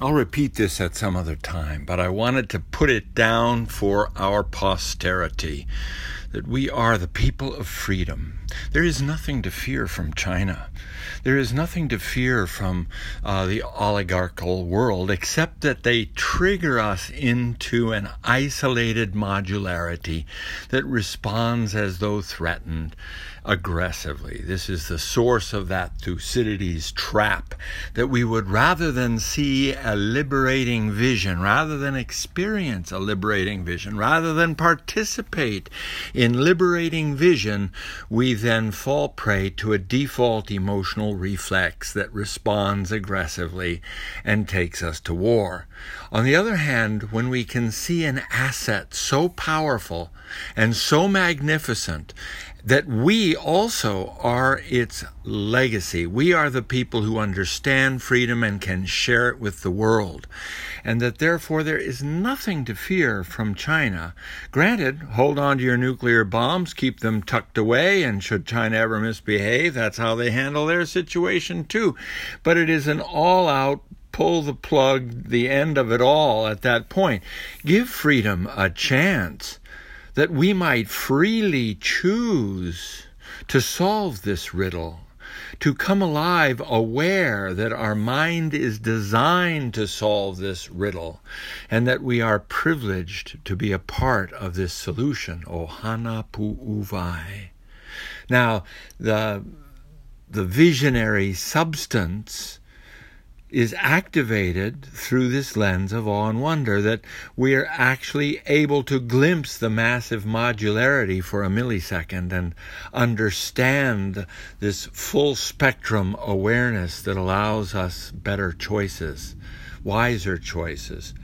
I'll repeat this at some other time, but I wanted to put it down for our posterity that we are the people of freedom. There is nothing to fear from China. There is nothing to fear from uh, the oligarchical world except that they trigger us into an isolated modularity that responds as though threatened aggressively. This is the source of that Thucydides trap that we would rather than see a liberating vision, rather than experience a liberating vision, rather than participate in liberating vision, we then fall prey to a default emotional reflex that responds aggressively and takes us to war. On the other hand, when we can see an asset so powerful and so magnificent that we also are its legacy. We are the people who understand freedom and can share it with the world. And that therefore there is nothing to fear from China. Granted, hold on to your nuclear bombs, keep them tucked away, and should China ever misbehave, that's how they handle their situation too. But it is an all out pull the plug, the end of it all at that point. Give freedom a chance that we might freely choose to solve this riddle, to come alive aware that our mind is designed to solve this riddle, and that we are privileged to be a part of this solution. Ohana pu'uvai. Now, the, the visionary substance is activated through this lens of awe and wonder that we are actually able to glimpse the massive modularity for a millisecond and understand this full spectrum awareness that allows us better choices, wiser choices,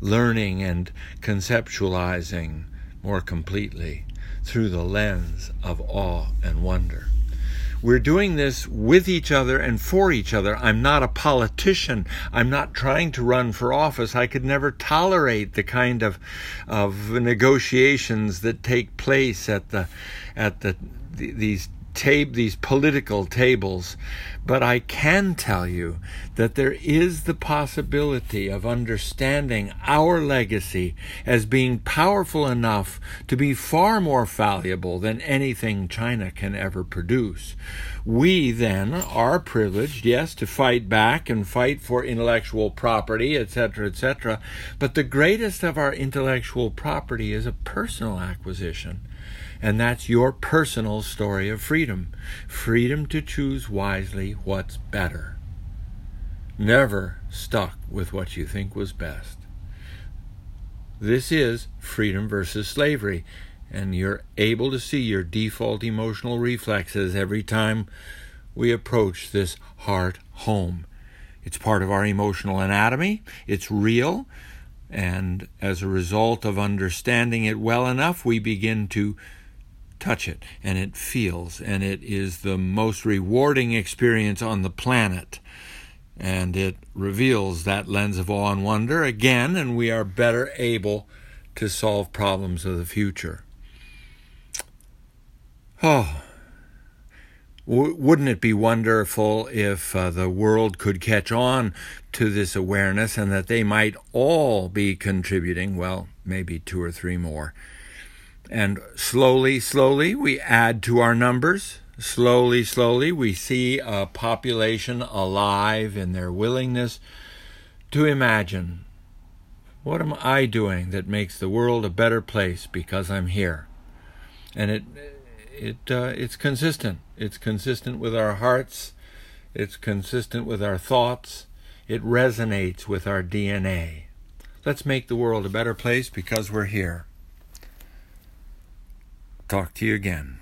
learning and conceptualizing more completely through the lens of awe and wonder. We're doing this with each other and for each other. I'm not a politician. I'm not trying to run for office. I could never tolerate the kind of of negotiations that take place at the at the these tab- these political tables, but I can tell you that there is the possibility of understanding our legacy as being powerful enough to be far more valuable than anything China can ever produce. We then are privileged, yes, to fight back and fight for intellectual property, etc., etc., but the greatest of our intellectual property is a personal acquisition. And that's your personal story of freedom freedom to choose wisely what's better. Never stuck with what you think was best. This is freedom versus slavery, and you're able to see your default emotional reflexes every time we approach this heart home. It's part of our emotional anatomy, it's real, and as a result of understanding it well enough, we begin to touch it and it feels, and it is the most rewarding experience on the planet. And it reveals that lens of awe and wonder again, and we are better able to solve problems of the future. Oh, w- wouldn't it be wonderful if uh, the world could catch on to this awareness and that they might all be contributing? Well, maybe two or three more and slowly, slowly, we add to our numbers. Slowly, slowly, we see a population alive in their willingness to imagine what am I doing that makes the world a better place because I'm here? And it, it, uh, it's consistent. It's consistent with our hearts. It's consistent with our thoughts. It resonates with our DNA. Let's make the world a better place because we're here. Talk to you again.